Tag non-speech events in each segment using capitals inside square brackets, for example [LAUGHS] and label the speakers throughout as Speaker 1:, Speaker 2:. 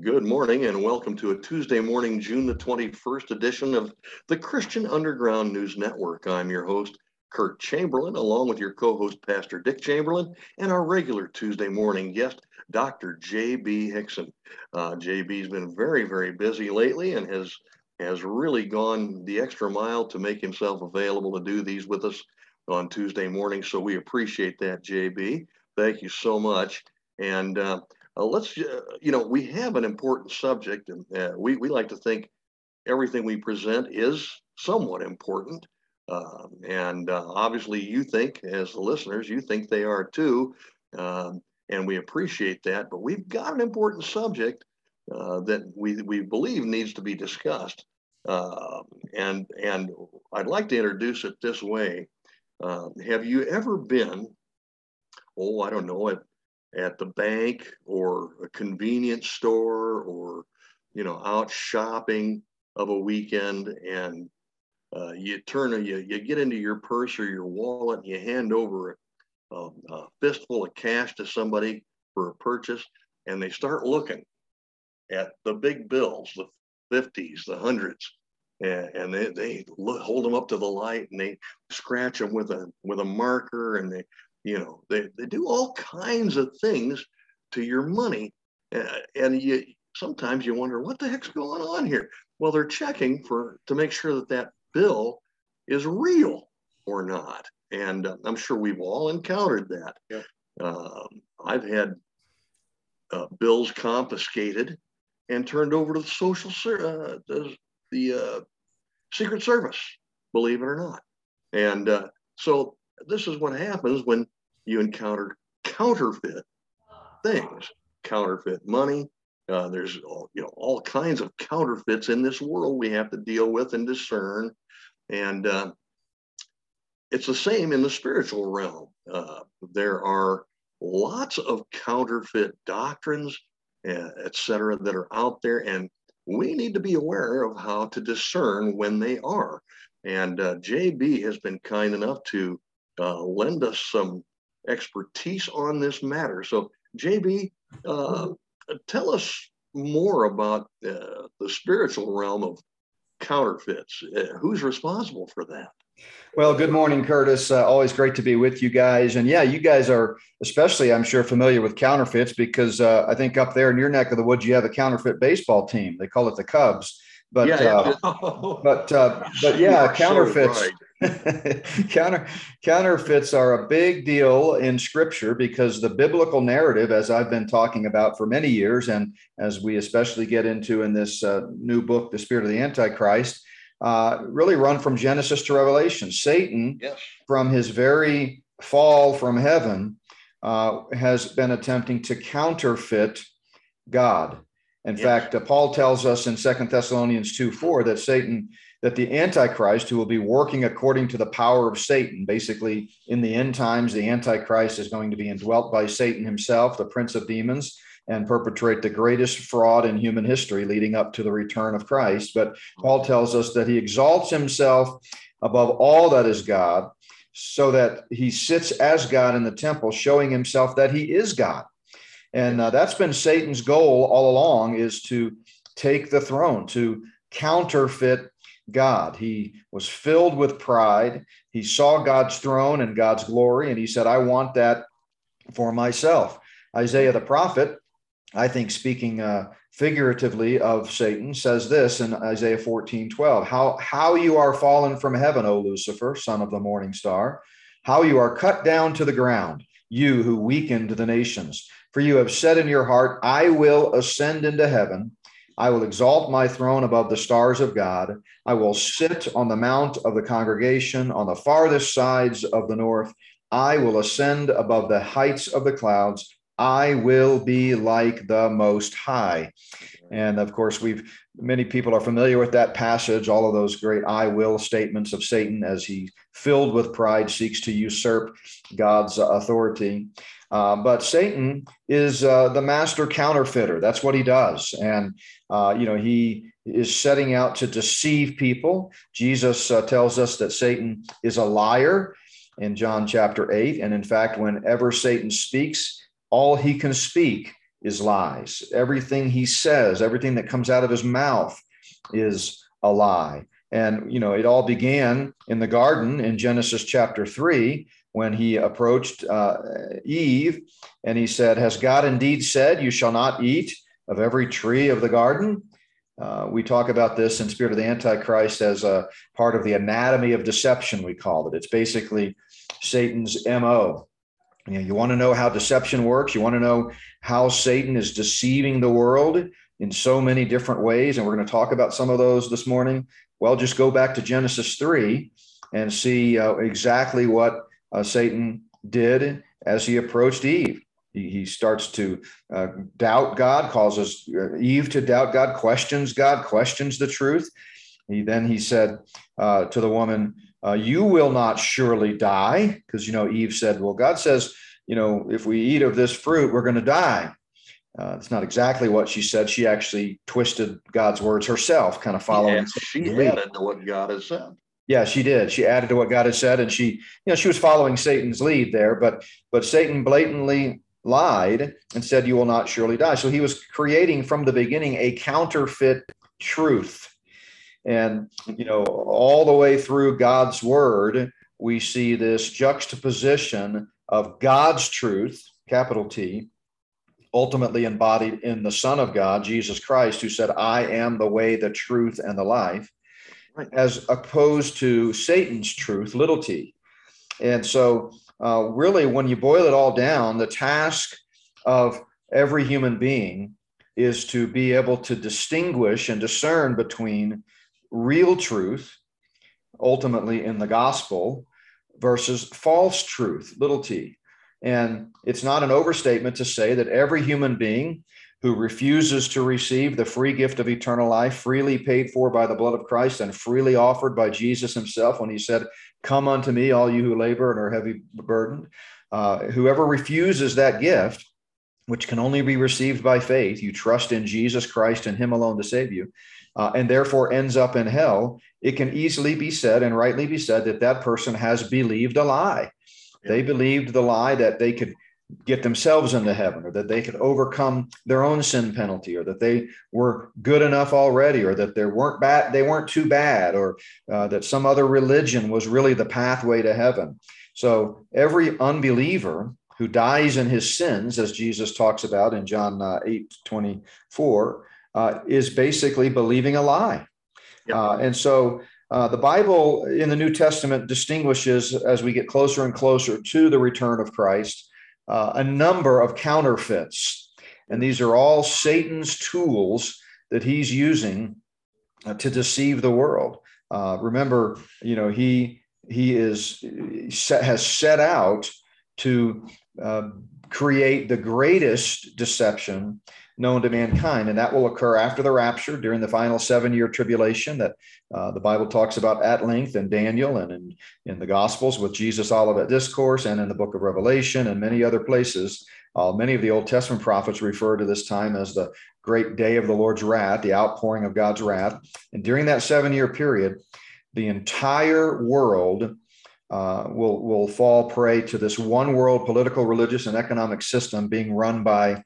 Speaker 1: Good morning and welcome to a Tuesday morning, June the 21st edition of the Christian Underground News Network. I'm your host, Kurt Chamberlain, along with your co host, Pastor Dick Chamberlain, and our regular Tuesday morning guest, Dr. J.B. Hixson. Uh, JB's been very, very busy lately and has has really gone the extra mile to make himself available to do these with us on Tuesday morning. So we appreciate that, JB. Thank you so much. And uh, uh, let's, uh, you know, we have an important subject, and uh, we, we like to think everything we present is somewhat important. Um, and uh, obviously, you think, as the listeners, you think they are too. Um, and we appreciate that. But we've got an important subject uh, that we, we believe needs to be discussed. Um, and, and I'd like to introduce it this way. Um, have you ever been, oh, I don't know, at at the bank or a convenience store or you know out shopping of a weekend and uh, you turn you, you get into your purse or your wallet and you hand over a, a fistful of cash to somebody for a purchase and they start looking at the big bills the 50s the hundreds and, and they, they hold them up to the light and they scratch them with a with a marker and they you know, they, they do all kinds of things to your money. Uh, and you sometimes you wonder what the heck's going on here. Well, they're checking for to make sure that that bill is real or not. And uh, I'm sure we've all encountered that. Yeah. Um, I've had uh, bills confiscated and turned over to the social uh, the, the uh, Secret Service, believe it or not. And uh, so this is what happens when you encounter counterfeit things, counterfeit money. Uh, there's all, you know all kinds of counterfeits in this world we have to deal with and discern, and uh, it's the same in the spiritual realm. Uh, there are lots of counterfeit doctrines, uh, etc., that are out there, and we need to be aware of how to discern when they are. And uh, JB has been kind enough to uh, lend us some expertise on this matter. So, JB, uh, tell us more about uh, the spiritual realm of counterfeits. Uh, who's responsible for that?
Speaker 2: Well, good morning, Curtis. Uh, always great to be with you guys. And yeah, you guys are especially, I'm sure, familiar with counterfeits because uh, I think up there in your neck of the woods, you have a counterfeit baseball team. They call it the Cubs. But yeah, uh, [LAUGHS] but uh, but yeah, counterfeits. So right. [LAUGHS] Counter counterfeits are a big deal in scripture because the biblical narrative as i've been talking about for many years and as we especially get into in this uh, new book the spirit of the antichrist uh, really run from genesis to revelation satan yes. from his very fall from heaven uh, has been attempting to counterfeit god in yes. fact uh, paul tells us in Second thessalonians 2 4 that satan that the Antichrist, who will be working according to the power of Satan, basically in the end times, the Antichrist is going to be indwelt by Satan himself, the prince of demons, and perpetrate the greatest fraud in human history leading up to the return of Christ. But Paul tells us that he exalts himself above all that is God, so that he sits as God in the temple, showing himself that he is God. And uh, that's been Satan's goal all along is to take the throne, to counterfeit God. He was filled with pride. He saw God's throne and God's glory, and he said, I want that for myself. Isaiah the prophet, I think speaking uh, figuratively of Satan, says this in Isaiah 14 12 how, how you are fallen from heaven, O Lucifer, son of the morning star, how you are cut down to the ground, you who weakened the nations. For you have said in your heart, I will ascend into heaven. I will exalt my throne above the stars of God. I will sit on the mount of the congregation on the farthest sides of the north. I will ascend above the heights of the clouds. I will be like the Most High. And of course, we've many people are familiar with that passage, all of those great I will statements of Satan as he, filled with pride, seeks to usurp God's authority. Uh, but Satan is uh, the master counterfeiter. That's what he does. And, uh, you know, he is setting out to deceive people. Jesus uh, tells us that Satan is a liar in John chapter 8. And in fact, whenever Satan speaks, all he can speak is lies. Everything he says, everything that comes out of his mouth is a lie. And, you know, it all began in the garden in Genesis chapter three when he approached uh, Eve and he said, Has God indeed said, You shall not eat of every tree of the garden? Uh, we talk about this in Spirit of the Antichrist as a part of the anatomy of deception, we call it. It's basically Satan's MO. You, know, you want to know how deception works, you want to know how Satan is deceiving the world in so many different ways. And we're going to talk about some of those this morning. Well, just go back to Genesis 3 and see uh, exactly what uh, Satan did as he approached Eve. He, starts to uh, doubt God, causes uh, Eve to doubt God, questions God, questions the truth. He then he said uh, to the woman, uh, "You will not surely die," because you know Eve said, "Well, God says, you know, if we eat of this fruit, we're going to die." Uh, it's not exactly what she said. She actually twisted God's words herself, kind of following.
Speaker 1: Yes, she added to what God has said.
Speaker 2: Yeah, she did. She added to what God had said, and she, you know, she was following Satan's lead there. But but Satan blatantly lied and said, "You will not surely die." So he was creating from the beginning a counterfeit truth, and you know, all the way through God's word, we see this juxtaposition of God's truth, capital T, ultimately embodied in the Son of God, Jesus Christ, who said, "I am the way, the truth, and the life." right. as opposed to Satan's truth, little t. And so, uh, really, when you boil it all down, the task of every human being is to be able to distinguish and discern between real truth, ultimately in the gospel, versus false truth, little t. And it's not an overstatement to say that every human being who refuses to receive the free gift of eternal life, freely paid for by the blood of Christ and freely offered by Jesus himself when he said, Come unto me, all you who labor and are heavy burdened. Uh, whoever refuses that gift, which can only be received by faith, you trust in Jesus Christ and him alone to save you, uh, and therefore ends up in hell, it can easily be said and rightly be said that that person has believed a lie. They believed the lie that they could get themselves into heaven or that they could overcome their own sin penalty or that they were good enough already or that they weren't bad they weren't too bad or uh, that some other religion was really the pathway to heaven. So every unbeliever who dies in his sins as jesus talks about in john uh, 8 24 uh, is basically believing a lie. Uh, and so uh, the Bible in the New Testament distinguishes as we get closer and closer to the return of Christ uh, a number of counterfeits. And these are all Satan's tools that he's using uh, to deceive the world. Uh, remember, you know, he he is has set out to uh, create the greatest deception known to mankind. And that will occur after the rapture during the final seven year tribulation that uh, the Bible talks about at length in Daniel and in, in the Gospels with Jesus Olivet Discourse and in the book of Revelation and many other places. Uh, many of the Old Testament prophets refer to this time as the great day of the Lord's wrath, the outpouring of God's wrath. And during that seven year period, the entire world uh, will, will fall prey to this one world political, religious, and economic system being run by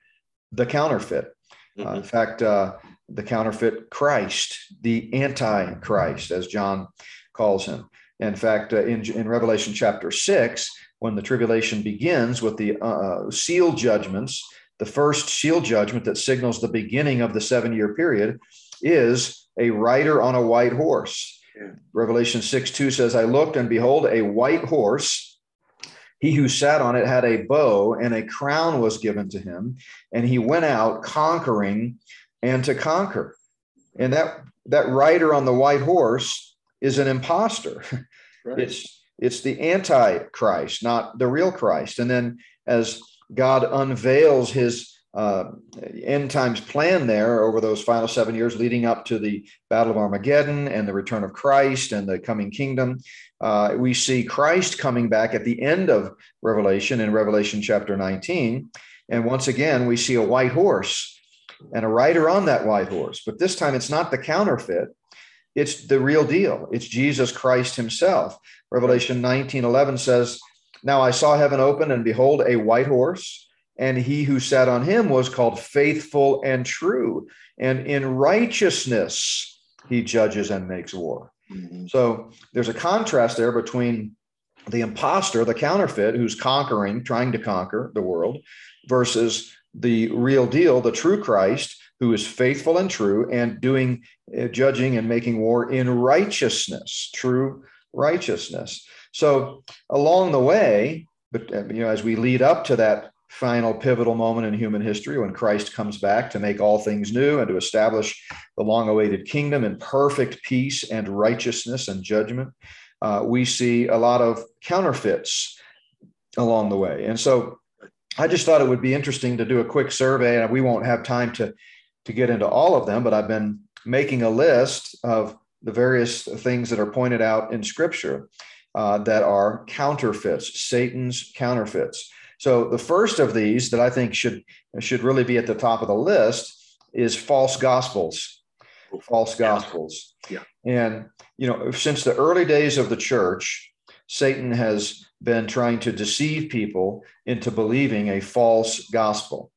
Speaker 2: the counterfeit. Mm-hmm. Uh, in fact, uh, the counterfeit Christ, the antichrist, as John calls him. In fact, uh, in, in Revelation chapter six, when the tribulation begins with the uh, uh, seal judgments, the first seal judgment that signals the beginning of the seven year period is a rider on a white horse. Yeah. Revelation 6 2 says, I looked and behold a white horse he who sat on it had a bow, and a crown was given to him, and he went out conquering and to conquer. And that that rider on the white horse is an impostor. [LAUGHS] Right. It's it's the antichrist, not the real Christ. And then as God unveils his uh, end times plan there over those final seven years leading up to the Battle of Armageddon and the return of Christ and the coming kingdom. Uh, we see Christ coming back at the end of Revelation in Revelation chapter 19. And once again, we see a white horse and a rider on that white horse. But this time it's not the counterfeit, it's the real deal. It's Jesus Christ himself. Revelation 19 11 says, Now I saw heaven open, and behold, a white horse and he who sat on him was called faithful and true. And in righteousness he judges and makes war. Mm-hmm. So there's a contrast there between the impostor, the counterfeit, who's conquering, trying to conquer the world, versus the real deal, the true Christ, who is faithful and true and doing uh, judging and making war in righteousness, true righteousness. So along the way, but uh, you know, as we lead up to that final pivotal moment in human history when Christ comes back to make all things new and to establish the long awaited kingdom in perfect peace and righteousness and judgment, uh, we see a lot of counterfeits along the way. And so I just thought it would be interesting to do a quick survey, and we won't have time to, to get into all of them, but I've been making a list of the various things that are pointed out in Scripture uh, that are counterfeits, Satan's counterfeits. So the first of these that I think should should really be at the top of the list is false gospels. False gospels.
Speaker 1: Yeah.
Speaker 2: And you know, since the early days of the church, Satan has been trying to deceive people into believing a false gospel.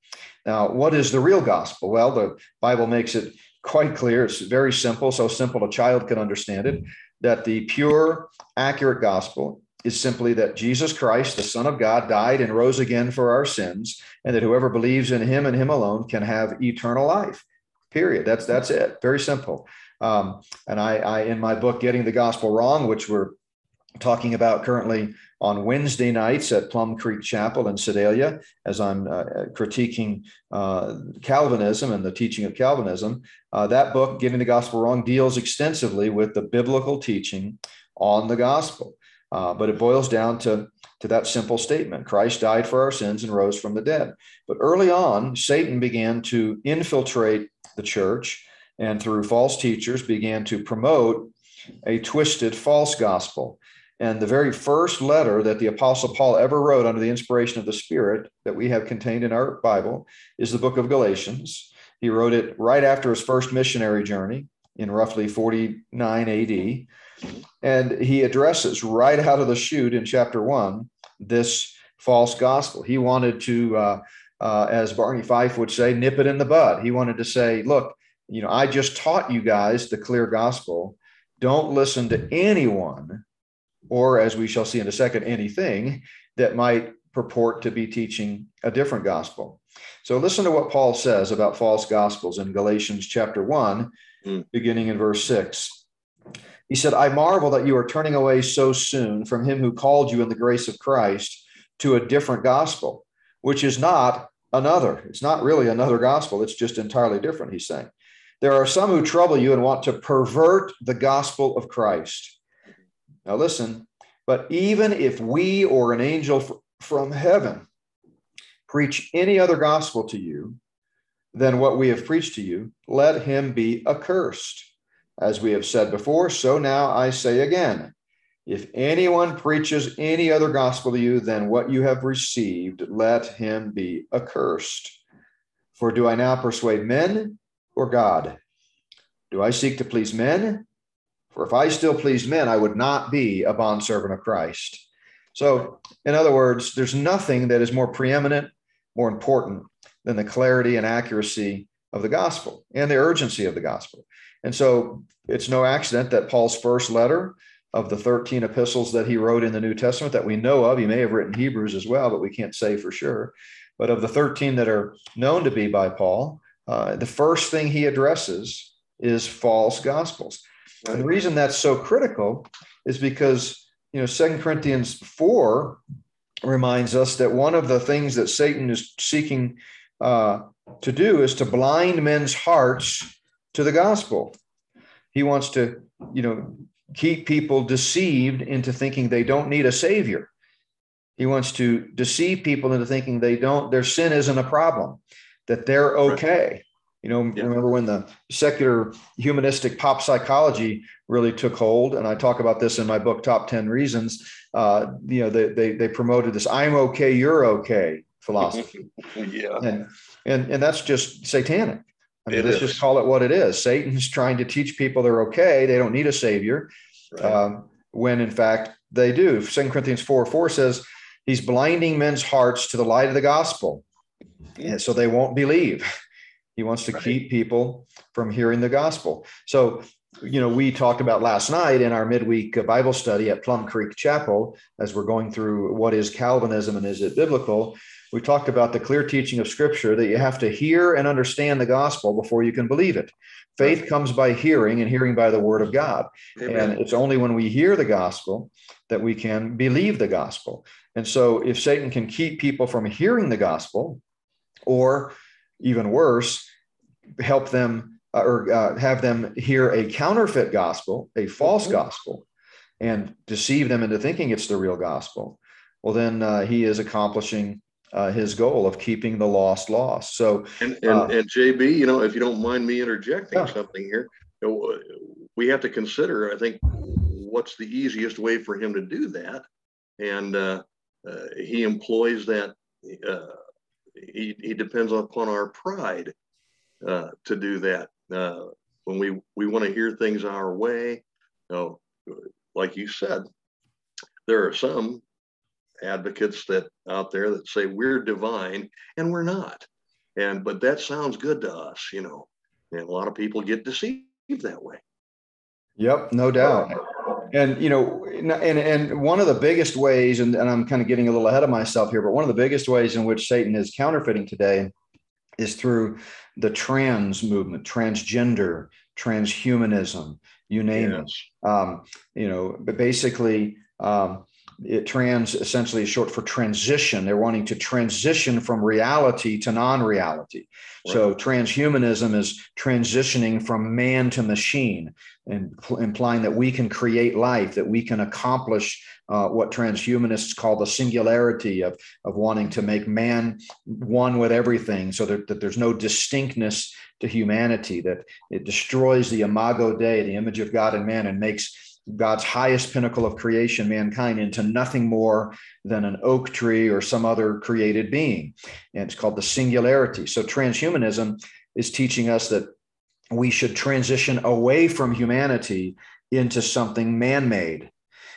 Speaker 2: Now, what is the real gospel? Well, the Bible makes it quite clear. It's very simple, so simple a child can understand it, that the pure, accurate gospel is simply that Jesus Christ, the Son of God, died and rose again for our sins, and that whoever believes in him and him alone can have eternal life. Period. That's that's it. Very simple. Um, and I, I, in my book, Getting the Gospel Wrong, which we're talking about currently on Wednesday nights at Plum Creek Chapel in Sedalia, as I'm uh, critiquing uh, Calvinism and the teaching of Calvinism. Uh, that book, Getting the Gospel Wrong, deals extensively with the biblical teaching on the gospel. Uh, but it boils down to, to that simple statement Christ died for our sins and rose from the dead. But early on, Satan began to infiltrate the church and through false teachers began to promote a twisted false gospel. And the very first letter that the Apostle Paul ever wrote under the inspiration of the Spirit that we have contained in our Bible is the book of Galatians. He wrote it right after his first missionary journey in roughly 49 AD. And he addresses right out of the chute in chapter one this false gospel. He wanted to, uh, uh, as Barney Fife would say, nip it in the bud. He wanted to say, look, you know, I just taught you guys the clear gospel. Don't listen to anyone, or as we shall see in a second, anything that might purport to be teaching a different gospel. So listen to what Paul says about false gospels in Galatians chapter 1, mm. beginning in verse 6. He said, I marvel that you are turning away so soon from him who called you in the grace of Christ to a different gospel, which is not another. It's not really another gospel. It's just entirely different, he's saying. There are some who trouble you and want to pervert the gospel of Christ. Now, listen, but even if we or an angel from heaven preach any other gospel to you than what we have preached to you, let him be accursed. As we have said before, so now I say again if anyone preaches any other gospel to you than what you have received, let him be accursed. For do I now persuade men or God? Do I seek to please men? For if I still please men, I would not be a bondservant of Christ. So, in other words, there's nothing that is more preeminent, more important than the clarity and accuracy of the gospel and the urgency of the gospel. And so it's no accident that Paul's first letter of the 13 epistles that he wrote in the New Testament that we know of, he may have written Hebrews as well, but we can't say for sure. But of the 13 that are known to be by Paul, uh, the first thing he addresses is false gospels. And the reason that's so critical is because, you know, Second Corinthians 4 reminds us that one of the things that Satan is seeking uh, to do is to blind men's hearts to the gospel. He wants to, you know, keep people deceived into thinking they don't need a savior. He wants to deceive people into thinking they don't, their sin isn't a problem, that they're okay. Right. You know, yeah. remember when the secular humanistic pop psychology really took hold, and I talk about this in my book, Top 10 Reasons. Uh, you know, they, they, they promoted this I'm okay, you're okay philosophy. [LAUGHS]
Speaker 1: yeah.
Speaker 2: And, and, and that's just satanic. I mean, it let's is. just call it what it is. Satan's trying to teach people they're okay. They don't need a savior. Right. Um, when in fact they do. Second Corinthians 4 4 says, He's blinding men's hearts to the light of the gospel, And so they won't believe. He wants to right. keep people from hearing the gospel. So, you know, we talked about last night in our midweek Bible study at Plum Creek Chapel, as we're going through what is Calvinism and is it biblical. We talked about the clear teaching of Scripture that you have to hear and understand the gospel before you can believe it. Faith comes by hearing, and hearing by the word of God. Amen. And it's only when we hear the gospel that we can believe the gospel. And so, if Satan can keep people from hearing the gospel, or even worse, help them uh, or uh, have them hear a counterfeit gospel, a false mm-hmm. gospel, and deceive them into thinking it's the real gospel, well, then uh, he is accomplishing uh, his goal of keeping the lost lost. So,
Speaker 1: and, and, uh, and, JB, you know, if you don't mind me interjecting yeah. something here, you know, we have to consider, I think, what's the easiest way for him to do that. And uh, he employs that he, he depends upon our pride uh, to do that. Uh, when we, we want to hear things our way, you know, like you said, there are some advocates that out there that say we're divine and we're not. And but that sounds good to us, you know. And a lot of people get deceived that way.
Speaker 2: Yep, no doubt. And you know, and and one of the biggest ways, and, and I'm kind of getting a little ahead of myself here, but one of the biggest ways in which Satan is counterfeiting today is through the trans movement, transgender, transhumanism, you name yes. it. Um, you know, but basically, um, it trans essentially is short for transition. They're wanting to transition from reality to non-reality. Right. So transhumanism is transitioning from man to machine, and implying that we can create life, that we can accomplish uh, what transhumanists call the singularity of, of wanting to make man one with everything, so that, that there's no distinctness to humanity, that it destroys the imago Dei, the image of God in man, and makes God's highest pinnacle of creation, mankind, into nothing more than an oak tree or some other created being. And it's called the singularity. So, transhumanism is teaching us that we should transition away from humanity into something man made.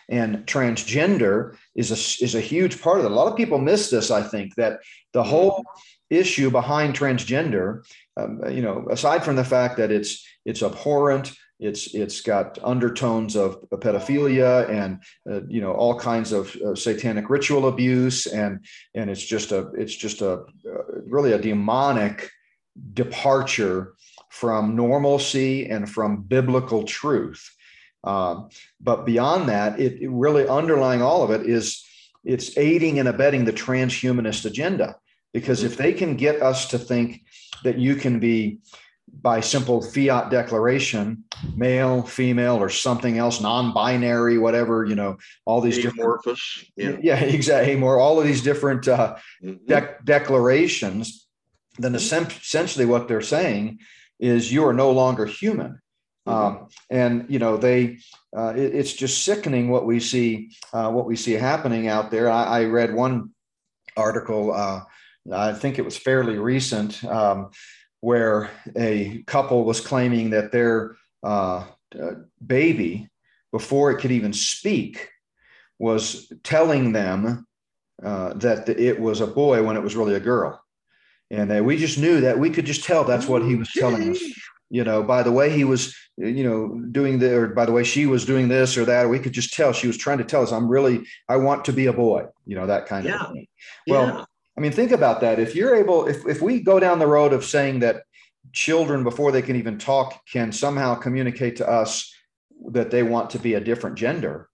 Speaker 2: And transgender is a, is a huge part of it. A lot of people miss this, I think, that the whole issue behind transgender, um, you know, aside from the fact that it's it's abhorrent, it's it's got undertones of pedophilia and uh, you know all kinds of uh, satanic ritual abuse and and it's just a it's just a uh, really a demonic departure from normalcy and from biblical truth. Um, but beyond that, it, it really underlying all of it is it's aiding and abetting the transhumanist agenda. Because if they can get us to think that you can be by simple fiat declaration, male, female, or something else, non-binary, whatever, you know, all these
Speaker 1: amorphous,
Speaker 2: different, yeah, [LAUGHS] yeah, exactly, more all of these different uh, mm-hmm. de- declarations. Then essentially, what they're saying is you are no longer human. Mm-hmm. Um, and you know they, uh, it, it's just sickening what we see, uh, what we see happening out there. I, I read one article, uh, I think it was fairly recent, um, where a couple was claiming that their uh, baby, before it could even speak, was telling them uh, that it was a boy when it was really a girl. And we just knew that we could just tell that's what he was telling us. You know, by the way he was, you know, doing the, or by the way she was doing this or that, or we could just tell she was trying to tell us, I'm really, I want to be a boy, you know, that kind yeah. of thing. Well, yeah. I mean, think about that. If you're able, if, if we go down the road of saying that children, before they can even talk, can somehow communicate to us that they want to be a different gender,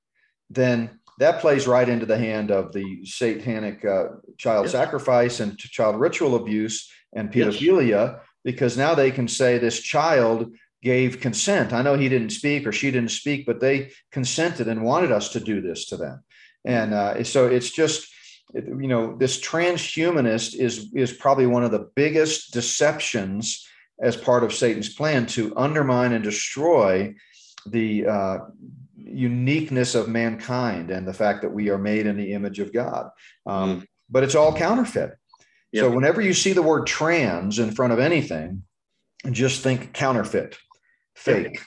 Speaker 2: then that plays right into the hand of the satanic uh, child yes. sacrifice and child ritual abuse and pedophilia, yes. because now they can say this child gave consent. I know he didn't speak or she didn't speak, but they consented and wanted us to do this to them. And uh, so it's just, you know, this transhumanist is is probably one of the biggest deceptions as part of Satan's plan to undermine and destroy the uh, uniqueness of mankind and the fact that we are made in the image of God. Um, mm. But it's all counterfeit. Yep. So whenever you see the word trans in front of anything, just think counterfeit, fake. Yep.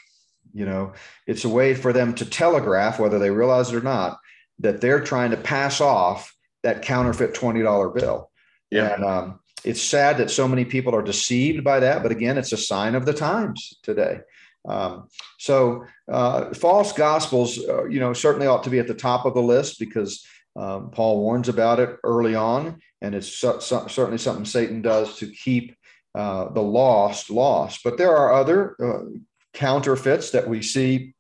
Speaker 2: You know, it's a way for them to telegraph, whether they realize it or not, that they're trying to pass off that counterfeit $20 bill. Yeah. And, um, it's sad that so many people are deceived by that, but again, it's a sign of the times today. Um, so uh, false gospels, uh, you know, certainly ought to be at the top of the list because um, Paul warns about it early on, and it's so, so, certainly something Satan does to keep uh, the lost lost. But there are other uh, counterfeits that we see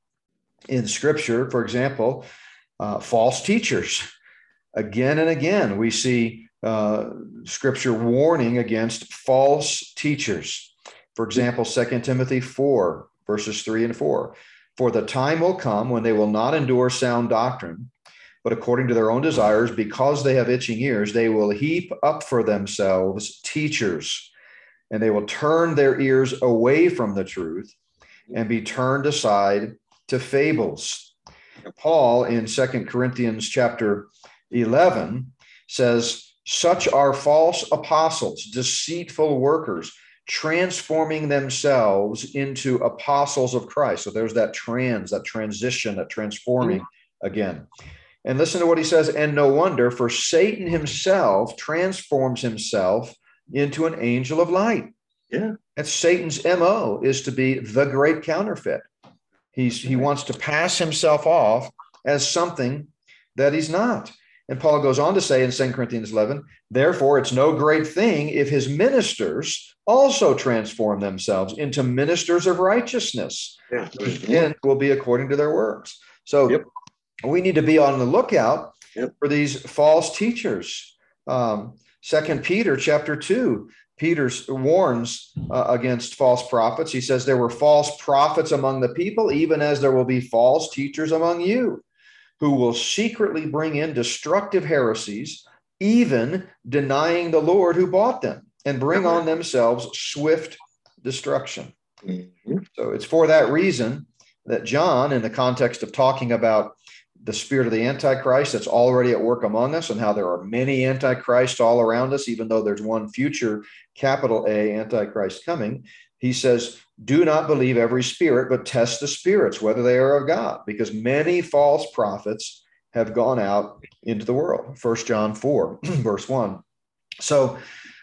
Speaker 2: in Scripture. For example, uh, false teachers. Again and again, we see uh, Scripture warning against false teachers. For example, 2 Timothy 4, verses 3 and 4. For the time will come when they will not endure sound doctrine but according to their own desires, because they have itching ears, they will heap up for themselves teachers, and they will turn their ears away from the truth and be turned aside to fables. Paul in Second Corinthians chapter 11 says, Such are false apostles, deceitful workers, transforming themselves into apostles of Christ. So there's that trans, that transition, that transforming mm-hmm. again. And listen to what he says. And no wonder, for Satan himself transforms himself into an angel of light.
Speaker 1: Yeah.
Speaker 2: That's Satan's MO is to be the great counterfeit. He's he wants to pass himself off as something that he's not. And Paul goes on to say in 2 Corinthians 11, therefore it's no great thing if his ministers also transform themselves into ministers of righteousness.
Speaker 1: Yeah.
Speaker 2: And will be according to their works. So yep we need to be on the lookout yep. for these false teachers. Um, Second Peter chapter two, Peter warns uh, against false prophets. He says there were false prophets among the people, even as there will be false teachers among you, who will secretly bring in destructive heresies, even denying the Lord who bought them, and bring on themselves swift destruction. Mm-hmm. So it's for that reason that John, in the context of talking about the spirit of the Antichrist that's already at work among us, and how there are many Antichrists all around us, even though there's one future capital A Antichrist coming. He says, Do not believe every spirit, but test the spirits, whether they are of God, because many false prophets have gone out into the world. First John 4, [CLEARS THROAT] verse 1. So,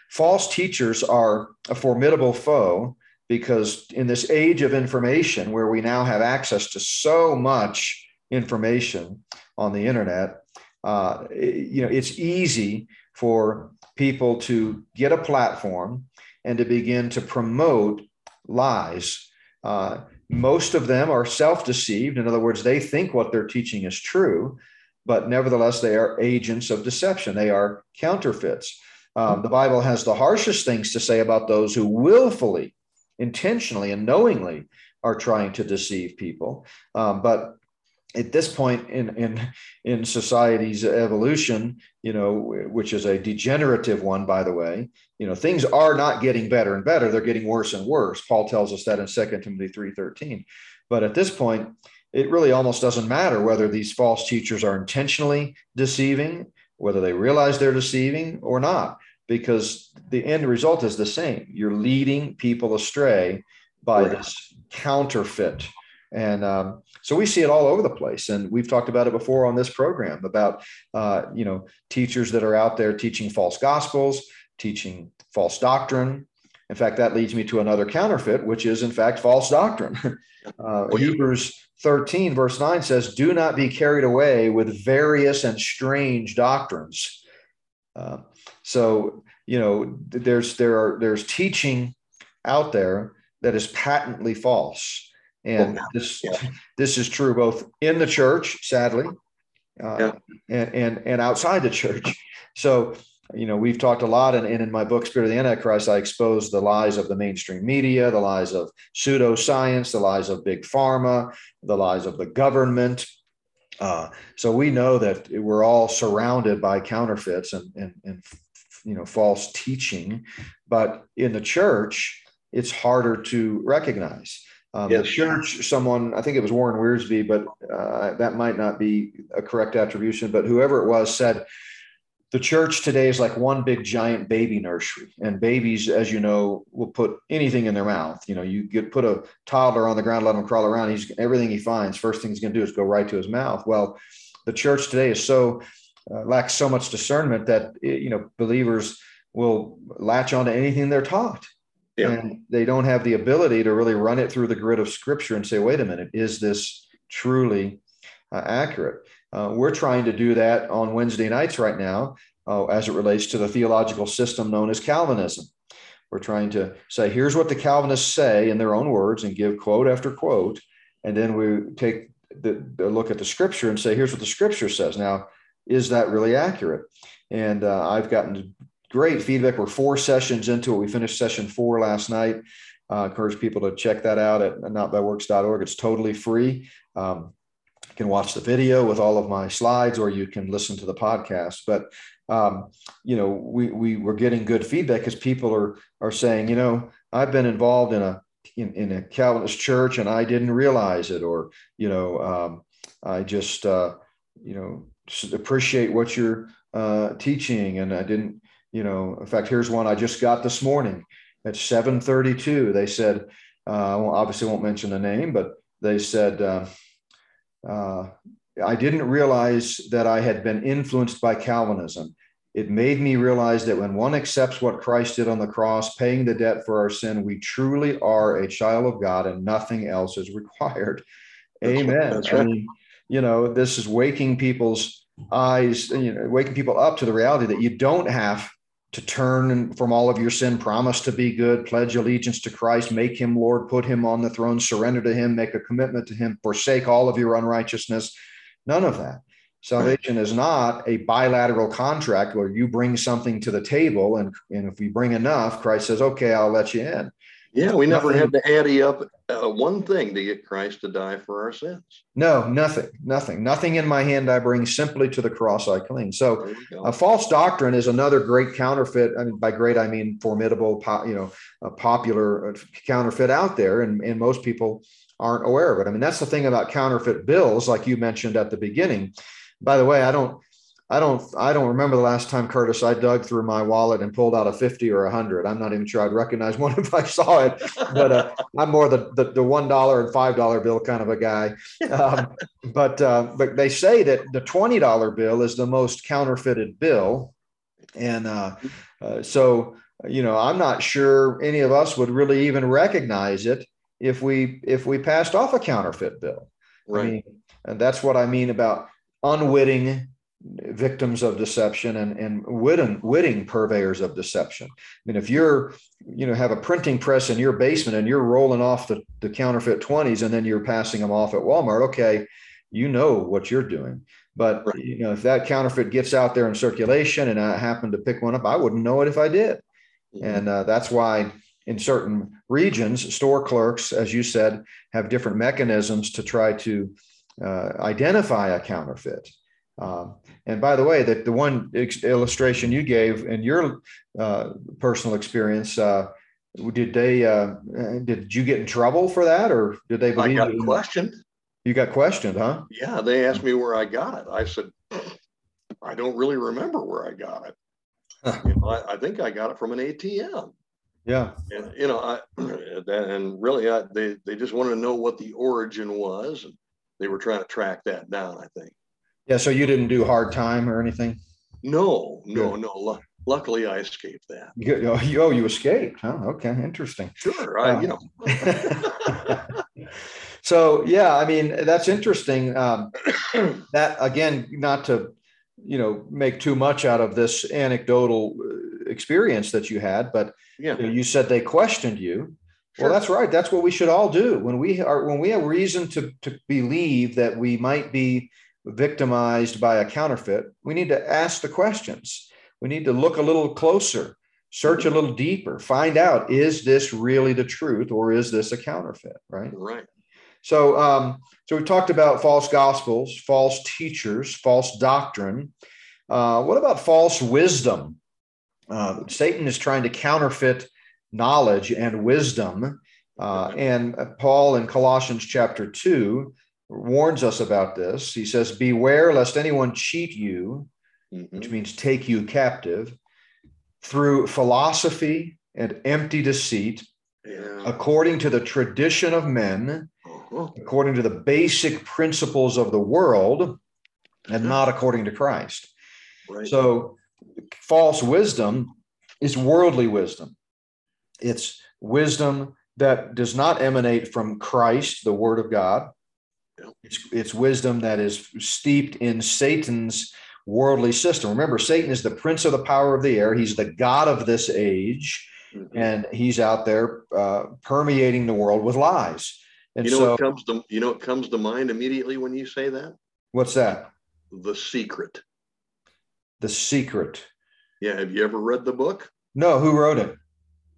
Speaker 2: false teachers are a formidable foe because in this age of information where we now have access to so much information on the internet, uh, you know, it's easy for people to get a platform and to begin to promote lies. Uh, most of them are self deceived. In other words, they think what they're teaching is true, but nevertheless, they are agents of deception. They are counterfeits. Um, the Bible has the harshest things to say about those who willfully, intentionally, and knowingly are trying to deceive people. Um, but at this point in in in society's evolution you know which is a degenerative one by the way you know things are not getting better and better. They're getting worse and worse. Paul tells us that in 2 timothy 3.13 but at this point it really almost doesn't matter whether these false teachers are intentionally deceiving whether they realize they're deceiving or not because the end result is the same. You're leading people astray by right. this counterfeit and um, so we see it all over the place. And we've talked about it before on this program about, uh, you know, teachers that are out there teaching false gospels, teaching false doctrine. In fact, that leads me to another counterfeit, which is, in fact, false doctrine. [LAUGHS] Uh, Hebrews 13, verse 9 says, Do not be carried away with various and strange doctrines. Uh, so, you know, there's there are there's teaching out there that is patently false and this yeah. this is true both in the church, sadly, uh, yeah. and, and and outside the church. So you know we've talked a lot, and, and in my book Spirit of the Antichrist, I expose the lies of the mainstream media, the lies of pseudoscience, the lies of big pharma, the lies of the government. Uh, so we know that we're all surrounded by counterfeits and, and, and you know false teaching, but in the church, it's harder to recognize. Um, yes. The church, someone, I think it was Warren Wiersbe, but uh, that might not be a correct attribution, but whoever it was said, the church today is like one big giant baby nursery and babies as you know will put anything in their mouth you know you get put a toddler on the ground let him crawl around he's everything he finds first thing he's going to do is go right to his mouth well the church today is so uh, lacks so much discernment that you know believers will latch onto anything they're taught.
Speaker 1: Yeah.
Speaker 2: And they don't have the ability to really run it through the grid of scripture and say, wait a minute, is this truly uh, accurate? Uh, we're trying to do that on Wednesday nights right now uh, as it relates to the theological system known as Calvinism. We're trying to say, here's what the Calvinists say in their own words and give quote after quote. And then we take the, the look at the scripture and say, here's what the scripture says. Now, is that really accurate? And uh, I've gotten great feedback. We're four sessions into it. We finished session four last night. Uh, encourage people to check that out at notbyworks.org. It's totally free. Um, you can watch the video with all of my slides, or you can listen to the podcast. But um, you know, we we were getting good feedback because people are are saying, you know, I've been involved in a in, in a Calvinist church and I didn't realize it, or you know, um, I just uh, you know appreciate what you're uh, teaching, and I didn't, you know. In fact, here's one I just got this morning at 7:32. They said, uh, well, obviously won't mention the name, but they said. Uh, uh, I didn't realize that I had been influenced by Calvinism. It made me realize that when one accepts what Christ did on the cross, paying the debt for our sin, we truly are a child of God and nothing else is required. [LAUGHS] That's Amen. Right. I mean, you know, this is waking people's eyes, you know, waking people up to the reality that you don't have to turn from all of your sin, promise to be good, pledge allegiance to Christ, make him Lord, put him on the throne, surrender to him, make a commitment to him, forsake all of your unrighteousness. None of that. Salvation is not a bilateral contract where you bring something to the table, and, and if you bring enough, Christ says, okay, I'll let you in.
Speaker 1: Yeah, we never nothing, had to ante up uh, one thing to get Christ to die for our sins.
Speaker 2: No, nothing, nothing, nothing in my hand I bring, simply to the cross I cling. So, a false doctrine is another great counterfeit. I mean, by great I mean formidable, you know, a popular uh, counterfeit out there, and and most people aren't aware of it. I mean, that's the thing about counterfeit bills, like you mentioned at the beginning. By the way, I don't I don't I don't remember the last time Curtis I dug through my wallet and pulled out a 50 or a 100. I'm not even sure I'd recognize [LAUGHS] one if I saw it, but uh, I'm more the, the, the one dollar and five dollar bill kind of a guy. Um, [LAUGHS] but uh, but they say that the twenty dollar bill is the most counterfeited bill, and uh, uh, so you know I'm not sure any of us would really even recognize it if we if we passed off a counterfeit bill. Right. I mean, and that's what I mean about unwitting victims of deception and, and witting, witting purveyors of deception. I mean, if you're, you know, have a printing press in your basement and you're rolling off the, the counterfeit 20s and then you're passing them off at Walmart, okay, you know what you're doing. But right. you know, if that counterfeit gets out there in circulation and I happen to pick one up, I wouldn't know it if I did. Mm-hmm. And uh, that's why in certain regions, store clerks, as you said, have different mechanisms to try to uh, identify a counterfeit. Um, and by the way, that the one ex- illustration you gave in your uh, personal experience, uh, did they uh, did you get in trouble for that, or did they believe?
Speaker 1: I got questioned.
Speaker 2: You got questioned, huh?
Speaker 1: Yeah, they asked me where I got it. I said, I don't really remember where I got it. you know, I, I, think I got it from an ATM.
Speaker 2: Yeah.
Speaker 1: And, you know, I, [CLEARS THROAT] and really, I, they, they just wanted to know what the origin was. And they were trying to track that down, I think.
Speaker 2: Yeah. So you didn't do hard time or anything?
Speaker 1: No, no, Good. no. luckily, I escaped that.
Speaker 2: Oh, you, oh, you escaped. Huh? Okay. Interesting.
Speaker 1: Sure. I, uh, you know. [LAUGHS]
Speaker 2: so, yeah, I mean, that's interesting. Um, [CLEARS THROAT] that, again, not to, you know, make too much out of this anecdotal uh, experience that you had, but yeah. you said they questioned you. Sure. Well, that's right. That's what we should all do when we are when we have reason to to believe that we might be victimized by a counterfeit. We need to ask the questions. We need to look a little closer, search a little deeper, find out is this really the truth or is this a counterfeit? Right.
Speaker 1: Right.
Speaker 2: So, um, so we've talked about false gospels, false teachers, false doctrine. Uh, what about false wisdom? Uh, Satan is trying to counterfeit knowledge and wisdom. Uh, and Paul in Colossians chapter 2 warns us about this. He says, Beware lest anyone cheat you, mm-hmm. which means take you captive, through philosophy and empty deceit, yeah. according to the tradition of men, uh-huh. according to the basic principles of the world, and not according to Christ. Right. So, false wisdom is worldly wisdom. It's wisdom that does not emanate from Christ, the Word of God. It's, it's wisdom that is steeped in Satan's worldly system. Remember, Satan is the prince of the power of the air. He's the God of this age, mm-hmm. and he's out there uh, permeating the world with lies. And
Speaker 1: you know
Speaker 2: so,
Speaker 1: what comes to you know what comes to mind immediately when you say that?
Speaker 2: What's that?
Speaker 1: The Secret.
Speaker 2: The Secret.
Speaker 1: Yeah, have you ever read the book?
Speaker 2: No, who wrote it?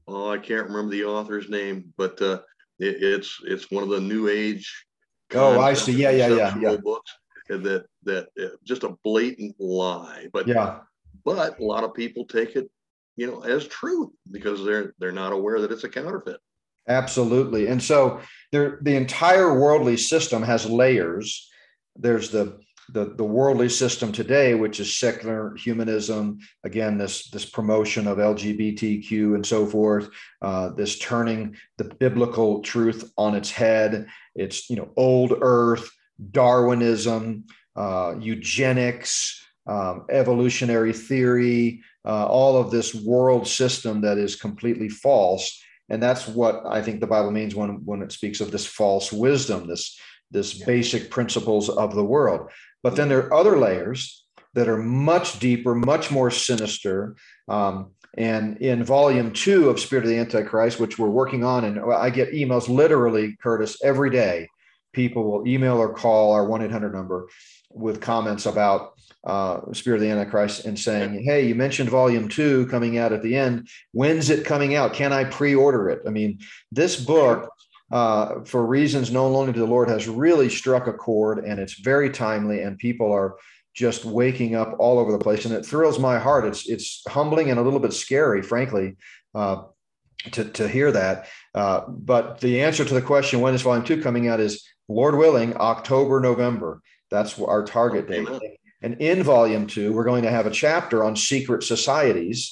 Speaker 1: Oh, I can't remember the author's name, but uh, it, it's it's one of the New Age.
Speaker 2: Oh, I see. Yeah, yeah, yeah, yeah.
Speaker 1: Books that that uh, just a blatant lie, but
Speaker 2: yeah,
Speaker 1: but a lot of people take it, you know, as truth because they're they're not aware that it's a counterfeit.
Speaker 2: Absolutely. And so there, the entire worldly system has layers. There's the, the, the worldly system today, which is secular humanism. Again, this, this promotion of LGBTQ and so forth, uh, this turning the biblical truth on its head. It's, you know, old earth, Darwinism, uh, eugenics, um, evolutionary theory, uh, all of this world system that is completely false and that's what i think the bible means when when it speaks of this false wisdom this this yeah. basic principles of the world but then there are other layers that are much deeper much more sinister um, and in volume two of spirit of the antichrist which we're working on and i get emails literally curtis every day people will email or call our 1-800 number with comments about uh, Spirit of the Antichrist and saying, Hey, you mentioned volume two coming out at the end. When's it coming out? Can I pre order it? I mean, this book, uh, for reasons known only to the Lord, has really struck a chord and it's very timely, and people are just waking up all over the place. And it thrills my heart. It's, it's humbling and a little bit scary, frankly. Uh, to, to hear that. Uh, but the answer to the question, when is volume two coming out, is Lord willing, October, November. That's our target date. Amen. And in volume two, we're going to have a chapter on secret societies.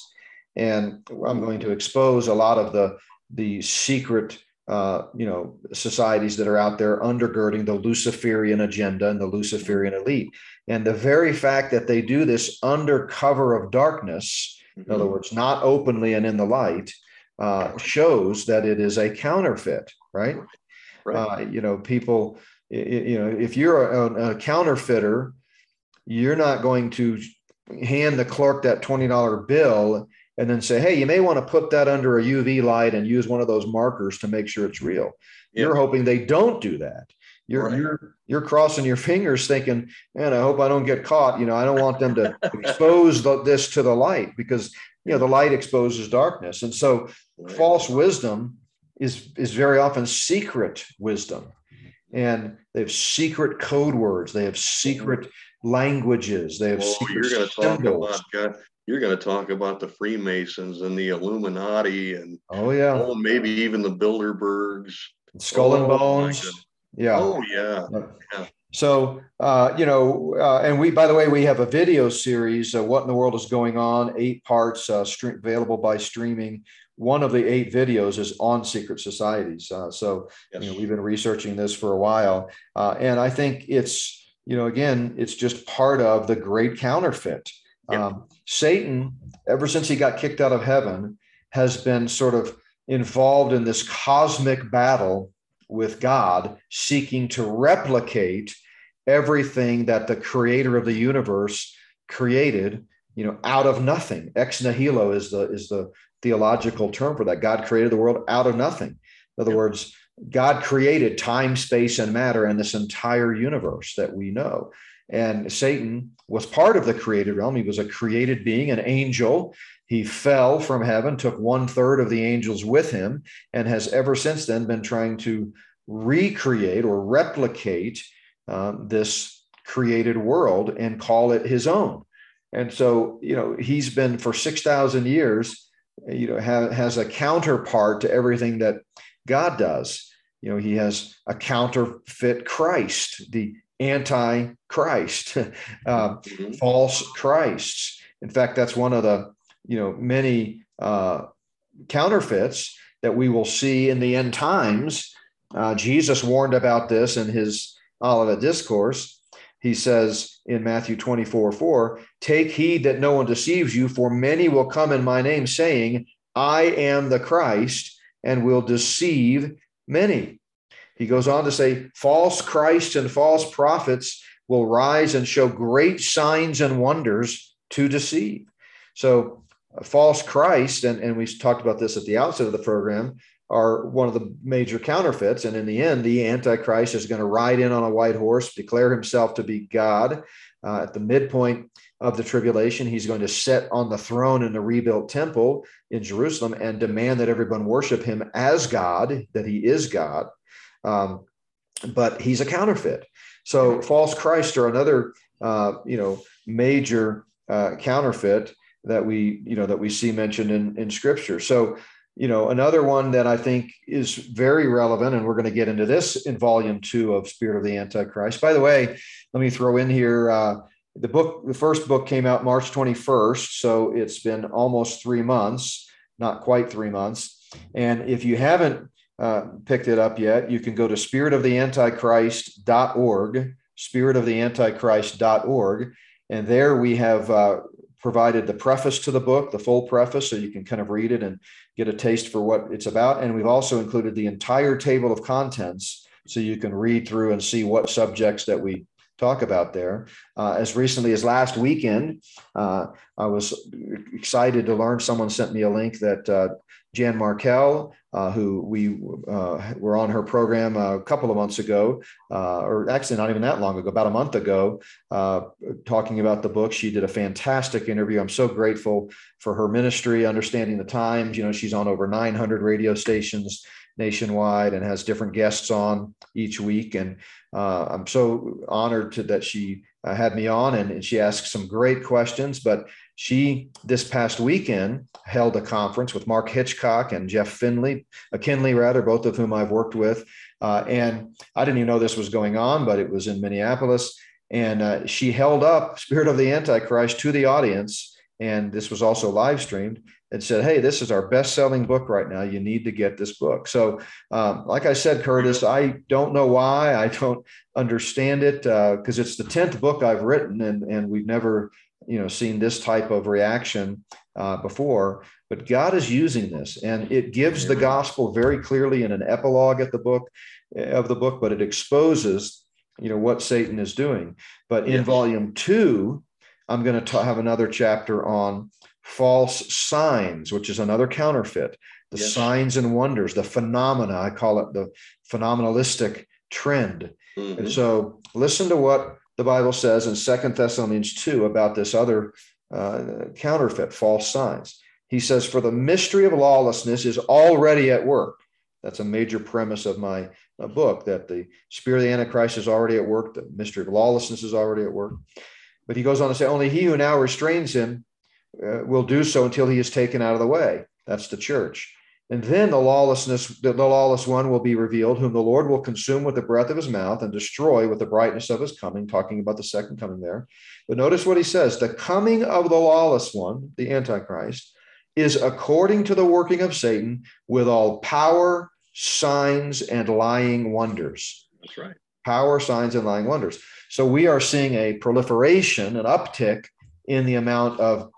Speaker 2: And I'm going to expose a lot of the, the secret uh, you know, societies that are out there undergirding the Luciferian agenda and the Luciferian elite. And the very fact that they do this under cover of darkness, in other mm-hmm. words, not openly and in the light, uh, shows that it is a counterfeit, right? right. Uh, you know, people, you know, if you're a, a counterfeiter you're not going to hand the clerk that $20 bill and then say, hey, you may want to put that under a UV light and use one of those markers to make sure it's real. Yeah. You're hoping they don't do that. You're right. you're you're crossing your fingers, thinking, man, I hope I don't get caught. You know, I don't want them to [LAUGHS] expose the, this to the light because you know the light exposes darkness, and so right. false wisdom is is very often secret wisdom, and they have secret code words. They have secret languages. They have
Speaker 1: well, you're going to talk God, you're going to talk about the Freemasons and the Illuminati and
Speaker 2: oh yeah,
Speaker 1: oh maybe even the Bilderbergs,
Speaker 2: Skull and oh, Bones. Yeah.
Speaker 1: Oh yeah. yeah.
Speaker 2: So uh, you know, uh, and we by the way we have a video series. Uh, what in the world is going on? Eight parts, uh, stream, available by streaming. One of the eight videos is on secret societies. Uh, so yes. you know we've been researching this for a while, uh, and I think it's you know, again, it's just part of the great counterfeit. Yep. Um, Satan, ever since he got kicked out of heaven, has been sort of involved in this cosmic battle with God, seeking to replicate everything that the creator of the universe created, you know, out of nothing. Ex nihilo is the is the theological term for that. God created the world out of nothing. In other words, God created time, space, and matter and this entire universe that we know. And Satan was part of the created realm. He was a created being, an angel. He fell from heaven, took one third of the angels with him, and has ever since then been trying to recreate or replicate uh, this created world and call it his own. And so, you know, he's been for 6,000 years, you know, ha- has a counterpart to everything that God does you know he has a counterfeit christ the anti-christ [LAUGHS] uh, mm-hmm. false christs in fact that's one of the you know many uh, counterfeits that we will see in the end times uh, jesus warned about this in his olivet discourse he says in Matthew 24 4, take heed that no one deceives you, for many will come in my name, saying, I am the Christ, and will deceive many. He goes on to say, false Christs and false prophets will rise and show great signs and wonders to deceive. So, false Christ, and, and we talked about this at the outset of the program, are one of the major counterfeits. And in the end, the Antichrist is going to ride in on a white horse, declare himself to be God. Uh, at the midpoint of the tribulation, he's going to sit on the throne in the rebuilt temple in Jerusalem and demand that everyone worship him as God, that he is God. Um, but he's a counterfeit. So false Christ are another, uh, you know, major uh, counterfeit that we, you know, that we see mentioned in, in Scripture. So you know, another one that I think is very relevant, and we're going to get into this in volume two of Spirit of the Antichrist. By the way, let me throw in here uh, the book, the first book came out March 21st. So it's been almost three months, not quite three months. And if you haven't uh, picked it up yet, you can go to spiritoftheantichrist.org, spiritoftheantichrist.org. And there we have uh, provided the preface to the book, the full preface, so you can kind of read it and get a taste for what it's about. And we've also included the entire table of contents so you can read through and see what subjects that we talk about there. Uh, as recently as last weekend, uh, I was excited to learn someone sent me a link that uh, Jan Markell, uh, who we uh, were on her program a couple of months ago, uh, or actually not even that long ago, about a month ago, talking about the book. She did a fantastic interview. I'm so grateful for her ministry, understanding the times. You know, she's on over 900 radio stations nationwide and has different guests on each week. And uh, I'm so honored to, that she uh, had me on and, and, she asked some great questions. But she, this past weekend, held a conference with Mark Hitchcock and Jeff Finley, uh, Kinley, rather, both of whom I've worked with. Uh, and I didn't even know this was going on, but it was in Minneapolis. And uh, she held up Spirit of the Antichrist to the audience. And this was also live streamed and said, Hey, this is our best selling book right now. You need to get this book. So, um, like I said, Curtis, I don't know why. I don't understand it because uh, it's the 10th book I've written, and, and we've never you know seen this type of reaction uh, before but god is using this and it gives the gospel very clearly in an epilogue at the book of the book but it exposes you know what satan is doing. But in volume two i'm going to have another chapter on false signs which is another counterfeit. The yes. signs and wonders the phenomena i call it the phenomenalistic trend. Mm-hmm. and so listen to what the Bible says in Second Thessalonians 2 about this other uh, counterfeit, false signs. He says, For the mystery of lawlessness is already at work. That's a major premise of my uh, book that the spirit of the Antichrist is already at work, the mystery of lawlessness is already at work. But he goes on to say, Only he who now restrains him uh, will do so until he is taken out of the way. That's the church. And then the lawlessness, the lawless one will be revealed, whom the Lord will consume with the breath of his mouth and destroy with the brightness of his coming, talking about the second coming there. But notice what he says the coming of the lawless one, the Antichrist, is according to the working of Satan with all power, signs, and lying wonders.
Speaker 1: That's right.
Speaker 2: Power, signs, and lying wonders. So we are seeing a proliferation, an uptick in the amount of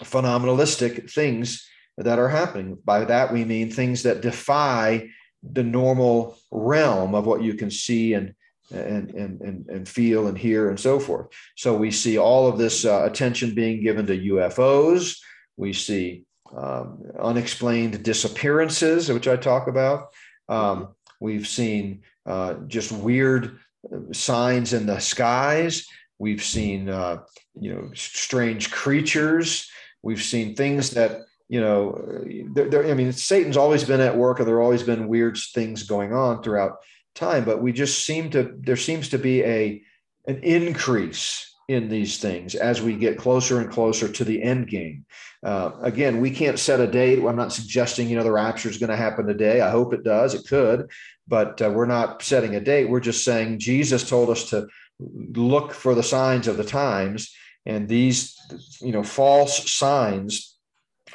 Speaker 2: phenomenalistic things that are happening. By that, we mean things that defy the normal realm of what you can see and and and and, and feel and hear and so forth. So we see all of this uh, attention being given to UFOs. We see um, unexplained disappearances, which I talk about. Um, we've seen uh, just weird uh, signs in the skies. We've seen uh, you know strange creatures. We've seen things that you know, there, I mean, Satan's always been at work, and there always been weird things going on throughout time. But we just seem to there seems to be a an increase in these things as we get closer and closer to the end game. Uh, again, we can't set a date. I'm not suggesting you know the rapture is going to happen today. I hope it does. It could, but uh, we're not setting a date. We're just saying Jesus told us to look for the signs of the times, and these you know false signs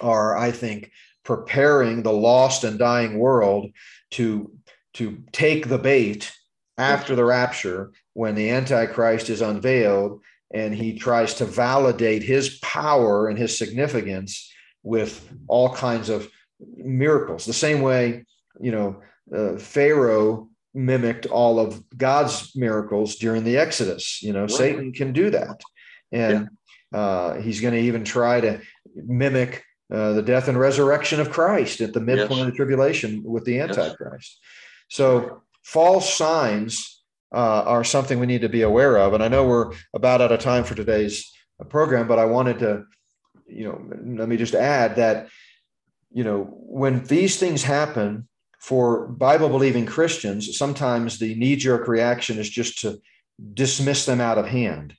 Speaker 2: are, I think, preparing the lost and dying world to to take the bait after the rapture when the Antichrist is unveiled and he tries to validate his power and his significance with all kinds of miracles. The same way, you know, uh, Pharaoh mimicked all of God's miracles during the Exodus. You know, right. Satan can do that. And yeah. uh, he's going to even try to mimic uh, the death and resurrection of Christ at the midpoint yes. of the tribulation with the Antichrist. Yes. So, false signs uh, are something we need to be aware of. And I know we're about out of time for today's program, but I wanted to, you know, let me just add that, you know, when these things happen, for Bible believing Christians, sometimes the knee jerk reaction is just to dismiss them out of hand.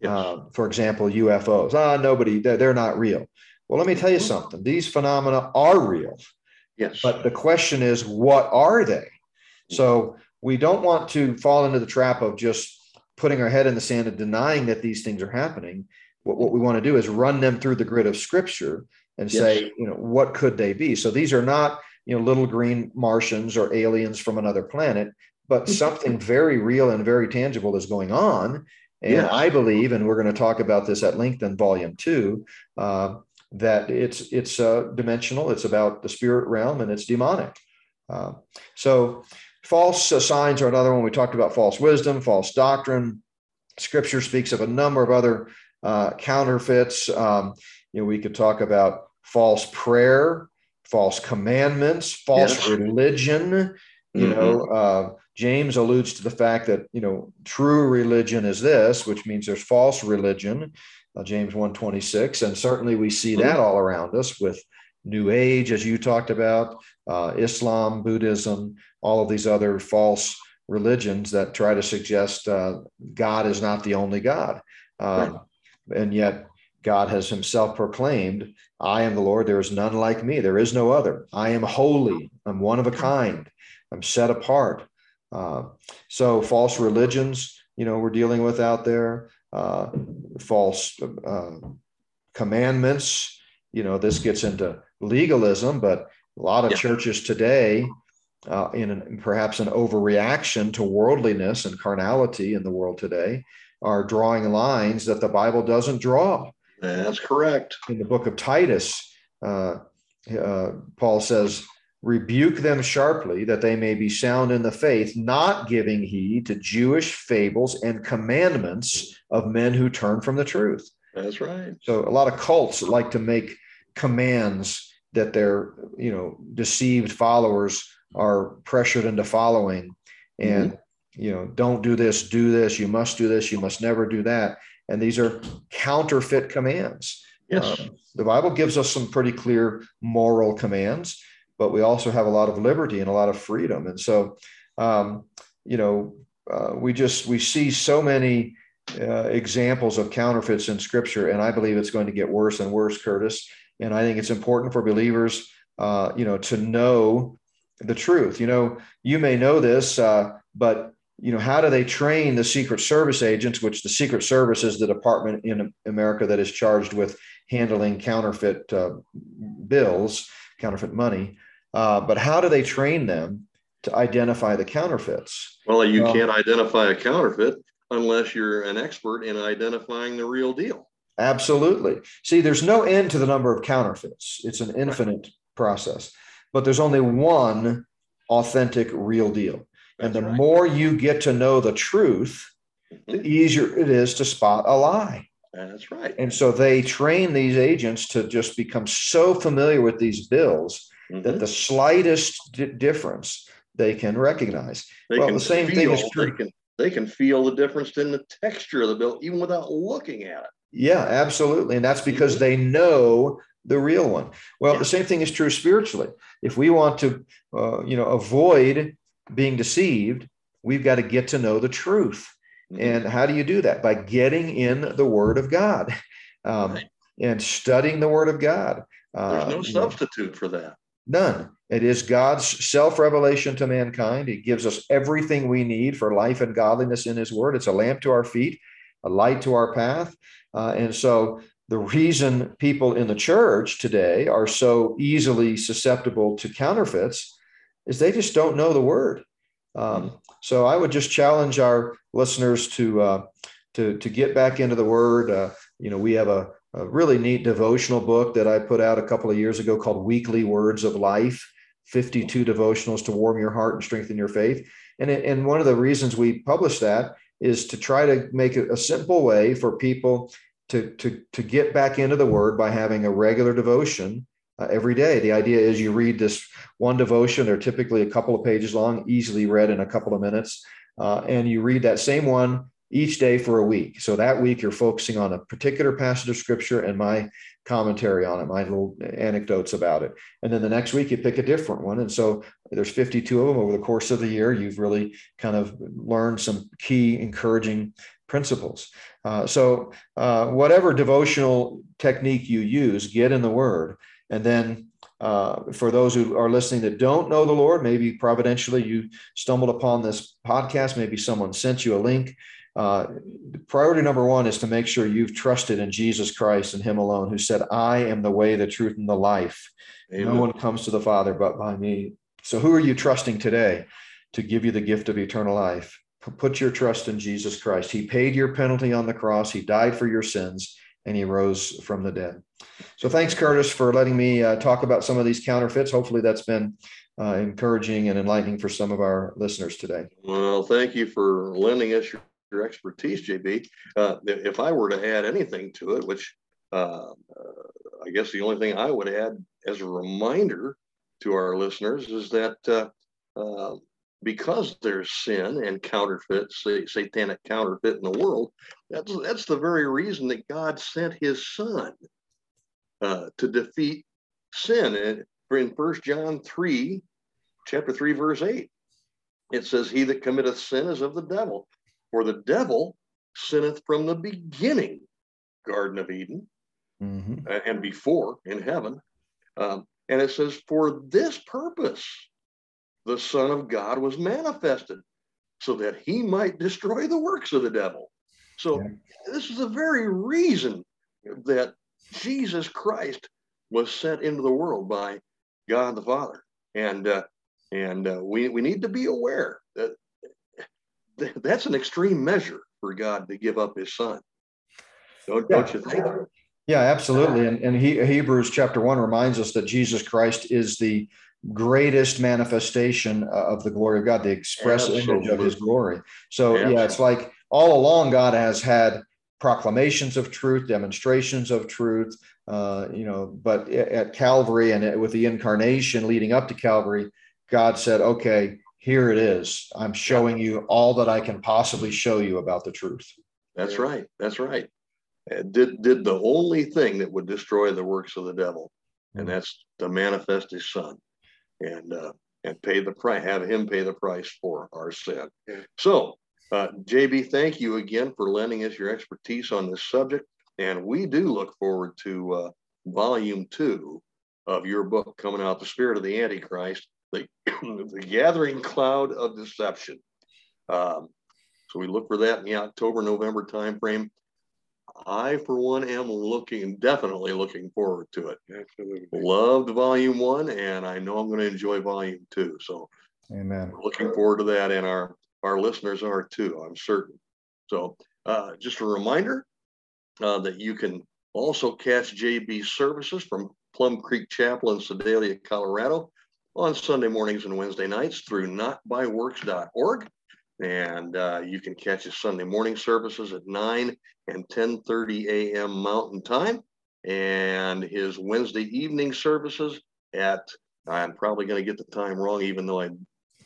Speaker 2: Yes. Uh, for example, UFOs. Ah, nobody, they're, they're not real. Well, let me tell you mm-hmm. something. These phenomena are real.
Speaker 1: Yes.
Speaker 2: But the question is, what are they? So we don't want to fall into the trap of just putting our head in the sand and denying that these things are happening. What, what we want to do is run them through the grid of scripture and yes. say, you know, what could they be? So these are not you know little green Martians or aliens from another planet, but something very real and very tangible is going on. And yeah. I believe, and we're going to talk about this at length in volume two, uh, that it's it's uh, dimensional. It's about the spirit realm and it's demonic. Uh, so false uh, signs are another one. We talked about false wisdom, false doctrine. Scripture speaks of a number of other uh, counterfeits. Um, you know, we could talk about false prayer false commandments, false religion. You mm-hmm. know, uh, James alludes to the fact that you know true religion is this, which means there's false religion. Uh, James 126 and certainly we see that mm-hmm. all around us with new age as you talked about uh, islam buddhism all of these other false religions that try to suggest uh, god is not the only god um, right. and yet God has himself proclaimed, I am the Lord, there is none like me, there is no other. I am holy, I'm one of a kind, I'm set apart. Uh, so, false religions, you know, we're dealing with out there, uh, false uh, commandments, you know, this gets into legalism, but a lot of yeah. churches today, uh, in an, perhaps an overreaction to worldliness and carnality in the world today, are drawing lines that the Bible doesn't draw.
Speaker 1: That's correct.
Speaker 2: In the book of Titus, uh, uh, Paul says, rebuke them sharply that they may be sound in the faith, not giving heed to Jewish fables and commandments of men who turn from the truth.
Speaker 1: That's right.
Speaker 2: So a lot of cults like to make commands that their you know deceived followers are pressured into following and mm-hmm. you know don't do this do this you must do this you must never do that and these are counterfeit commands.
Speaker 1: Yes. Um,
Speaker 2: the Bible gives us some pretty clear moral commands, but we also have a lot of liberty and a lot of freedom. And so, um, you know, uh, we just we see so many uh, examples of counterfeits in Scripture, and I believe it's going to get worse and worse, Curtis. And I think it's important for believers, uh, you know, to know the truth. You know, you may know this, uh, but you know, how do they train the Secret Service agents, which the Secret Service is the department in America that is charged with handling counterfeit uh, bills, counterfeit money. Uh, but how do they train them to identify the counterfeits?
Speaker 1: Well, you can't identify a counterfeit unless you're an expert in identifying the real deal.
Speaker 2: Absolutely. See, there's no end to the number of counterfeits, it's an infinite process, but there's only one authentic real deal and the more you get to know the truth, the mm-hmm. easier it is to spot a lie.
Speaker 1: That's right.
Speaker 2: And so they train these agents to just become so familiar with these bills mm-hmm. that the slightest d- difference they can recognize.
Speaker 1: They well, can the same feel, thing is true. They can, they can feel the difference in the texture of the bill even without looking at it.
Speaker 2: Yeah, absolutely. And that's because mm-hmm. they know the real one. Well, yeah. the same thing is true spiritually. If we want to, uh, you know, avoid being deceived, we've got to get to know the truth. Mm-hmm. And how do you do that? By getting in the Word of God um, right. and studying the Word of God.
Speaker 1: Uh, There's no substitute know, for that.
Speaker 2: None. It is God's self revelation to mankind. He gives us everything we need for life and godliness in His Word. It's a lamp to our feet, a light to our path. Uh, and so, the reason people in the church today are so easily susceptible to counterfeits is they just don't know the word. Um, so I would just challenge our listeners to uh, to to get back into the Word. Uh, you know, we have a, a, really neat devotional book that I put out a couple of years ago called Weekly Words of Life. 52 devotionals to warm your heart and strengthen your faith. And, it, and one of the reasons we publish that is to try to make it a simple way for people to, to, to get back into the word by having a regular devotion uh, every day. The idea is you read this one devotion, they're typically a couple of pages long, easily read in a couple of minutes. Uh, and you read that same one each day for a week. So that week you're focusing on a particular passage of scripture and my commentary on it, my little anecdotes about it. And then the next week you pick a different one. And so there's 52 of them over the course of the year. You've really kind of learned some key encouraging principles. Uh, so uh, whatever devotional technique you use, get in the word. And then uh, for those who are listening that don't know the Lord, maybe providentially you stumbled upon this podcast, maybe someone sent you a link uh, priority number one is to make sure you've trusted in Jesus Christ and Him alone, who said, I am the way, the truth, and the life. Amen. No one comes to the Father but by me. So, who are you trusting today to give you the gift of eternal life? Put your trust in Jesus Christ. He paid your penalty on the cross, He died for your sins, and He rose from the dead. So, thanks, Curtis, for letting me uh, talk about some of these counterfeits. Hopefully, that's been uh, encouraging and enlightening for some of our listeners today.
Speaker 1: Well, thank you for lending us your your expertise, JB. Uh, if I were to add anything to it, which uh, uh, I guess the only thing I would add as a reminder to our listeners is that uh, uh, because there's sin and counterfeit, say, satanic counterfeit in the world, that's that's the very reason that God sent His Son uh, to defeat sin. And in First John three, chapter three, verse eight, it says, "He that committeth sin is of the devil." For the devil sinneth from the beginning, Garden of Eden, mm-hmm. and before in heaven. Um, and it says, For this purpose, the Son of God was manifested, so that he might destroy the works of the devil. So, yeah. this is the very reason that Jesus Christ was sent into the world by God the Father. And uh, and uh, we, we need to be aware that that's an extreme measure for God to give up his son. Don't, yeah. don't you think?
Speaker 2: Yeah, absolutely. And, and he, Hebrews chapter one reminds us that Jesus Christ is the greatest manifestation of the glory of God, the express absolutely. image of his glory. So, absolutely. yeah, it's like all along God has had proclamations of truth, demonstrations of truth, uh, you know, but at Calvary and with the incarnation leading up to Calvary, God said, okay, here it is. I'm showing you all that I can possibly show you about the truth.
Speaker 1: That's right. That's right. And did did the only thing that would destroy the works of the devil, and mm-hmm. that's to manifest his son, and uh, and pay the price, have him pay the price for our sin. So, uh, JB, thank you again for lending us your expertise on this subject, and we do look forward to uh, volume two of your book coming out, "The Spirit of the Antichrist." The, [CLEARS THROAT] the gathering cloud of deception. Um, so we look for that in the October, November timeframe. I, for one, am looking, definitely looking forward to it. Absolutely. Loved volume one, and I know I'm going to enjoy volume two. So,
Speaker 2: amen.
Speaker 1: Looking forward to that, and our, our listeners are too, I'm certain. So, uh, just a reminder uh, that you can also catch JB's services from Plum Creek Chapel in Sedalia, Colorado on Sunday mornings and Wednesday nights through notbyworks.org. And uh, you can catch his Sunday morning services at 9 and 10.30 a.m. Mountain Time. And his Wednesday evening services at, I'm probably going to get the time wrong, even though I,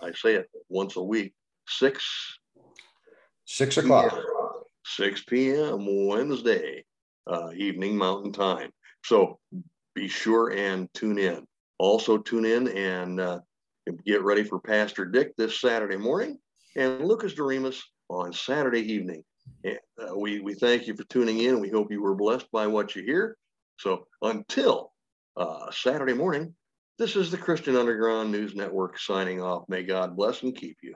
Speaker 1: I say it once a week, 6.
Speaker 2: 6 o'clock.
Speaker 1: 6 p.m. Wednesday uh, evening Mountain Time. So be sure and tune in. Also, tune in and uh, get ready for Pastor Dick this Saturday morning and Lucas Doremus on Saturday evening. Uh, we, we thank you for tuning in. We hope you were blessed by what you hear. So until uh, Saturday morning, this is the Christian Underground News Network signing off. May God bless and keep you.